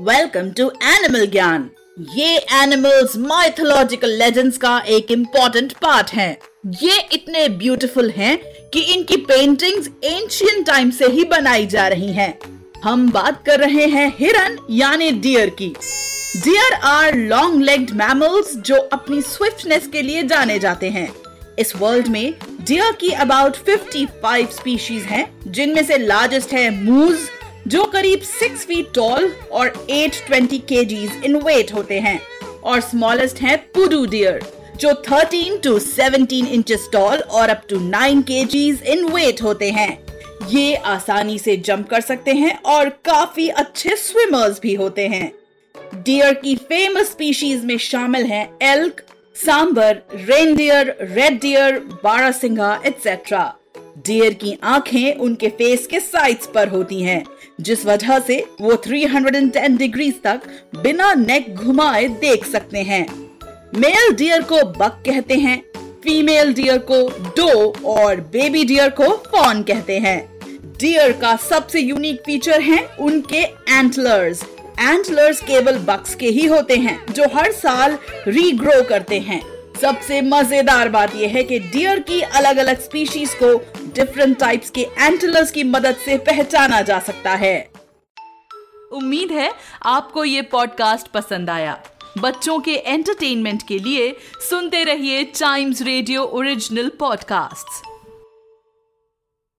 Welcome to animal ज्ञान ये animals mythological legends का एक इम्पोर्टेंट पार्ट है। ये इतने ब्यूटीफुल हैं कि इनकी पेंटिंग्स एंशियन टाइम से ही बनाई जा रही हैं। हम बात कर रहे हैं हिरन यानी डियर की। Deer are long legged mammals जो अपनी स्विफ्टनेस के लिए जाने जाते हैं। इस वर्ल्ड में डियर की अबाउट 55 स्पीशीज हैं, जिनमें से लार्जेस्ट है मूज जो करीब 6 फीट टॉल और 820 केजीज इन वेट होते हैं। और स्मॉलेस्ट है पुडू डियर जो 13 टू 17 इंचेस टॉल और up to 9 kgs in weight होते हैं। ये आसानी से जंप कर सकते हैं और काफ़ी अच्छे स्विमर्स भी होते हैं। डियर की फ़ेमस स्पीशीज में शामिल हैं elk sambar reindeer red deer barasingha etcetera deer की आँखें उनके फेस के साइड्स पर होती हैं, जिस वजह से वो 310 डिग्री तक बिना नेक घुमाए देख सकते हैं। मेल डियर को बक कहते हैं फीमेल डियर को डो और बेबी डियर को फॉन कहते हैं। डियर का सबसे यूनिक फीचर है उनके एंटलर्स एंटलर्स केवल बक्स के ही होते हैं, जो हर साल रीग्रो करते हैं। सबसे मज़ेदार बात यह है कि डियर की अलग अलग स्पीशीज को डिफरेंट टाइप्स के एंटलर्स की मदद से पहचाना जा सकता है। उम्मीद है आपको ये पॉडकास्ट पसंद आया। बच्चों के एंटरटेनमेंट के लिए सुनते रहिए टाइम्स रेडियो ओरिजिनल पॉडकास्ट्स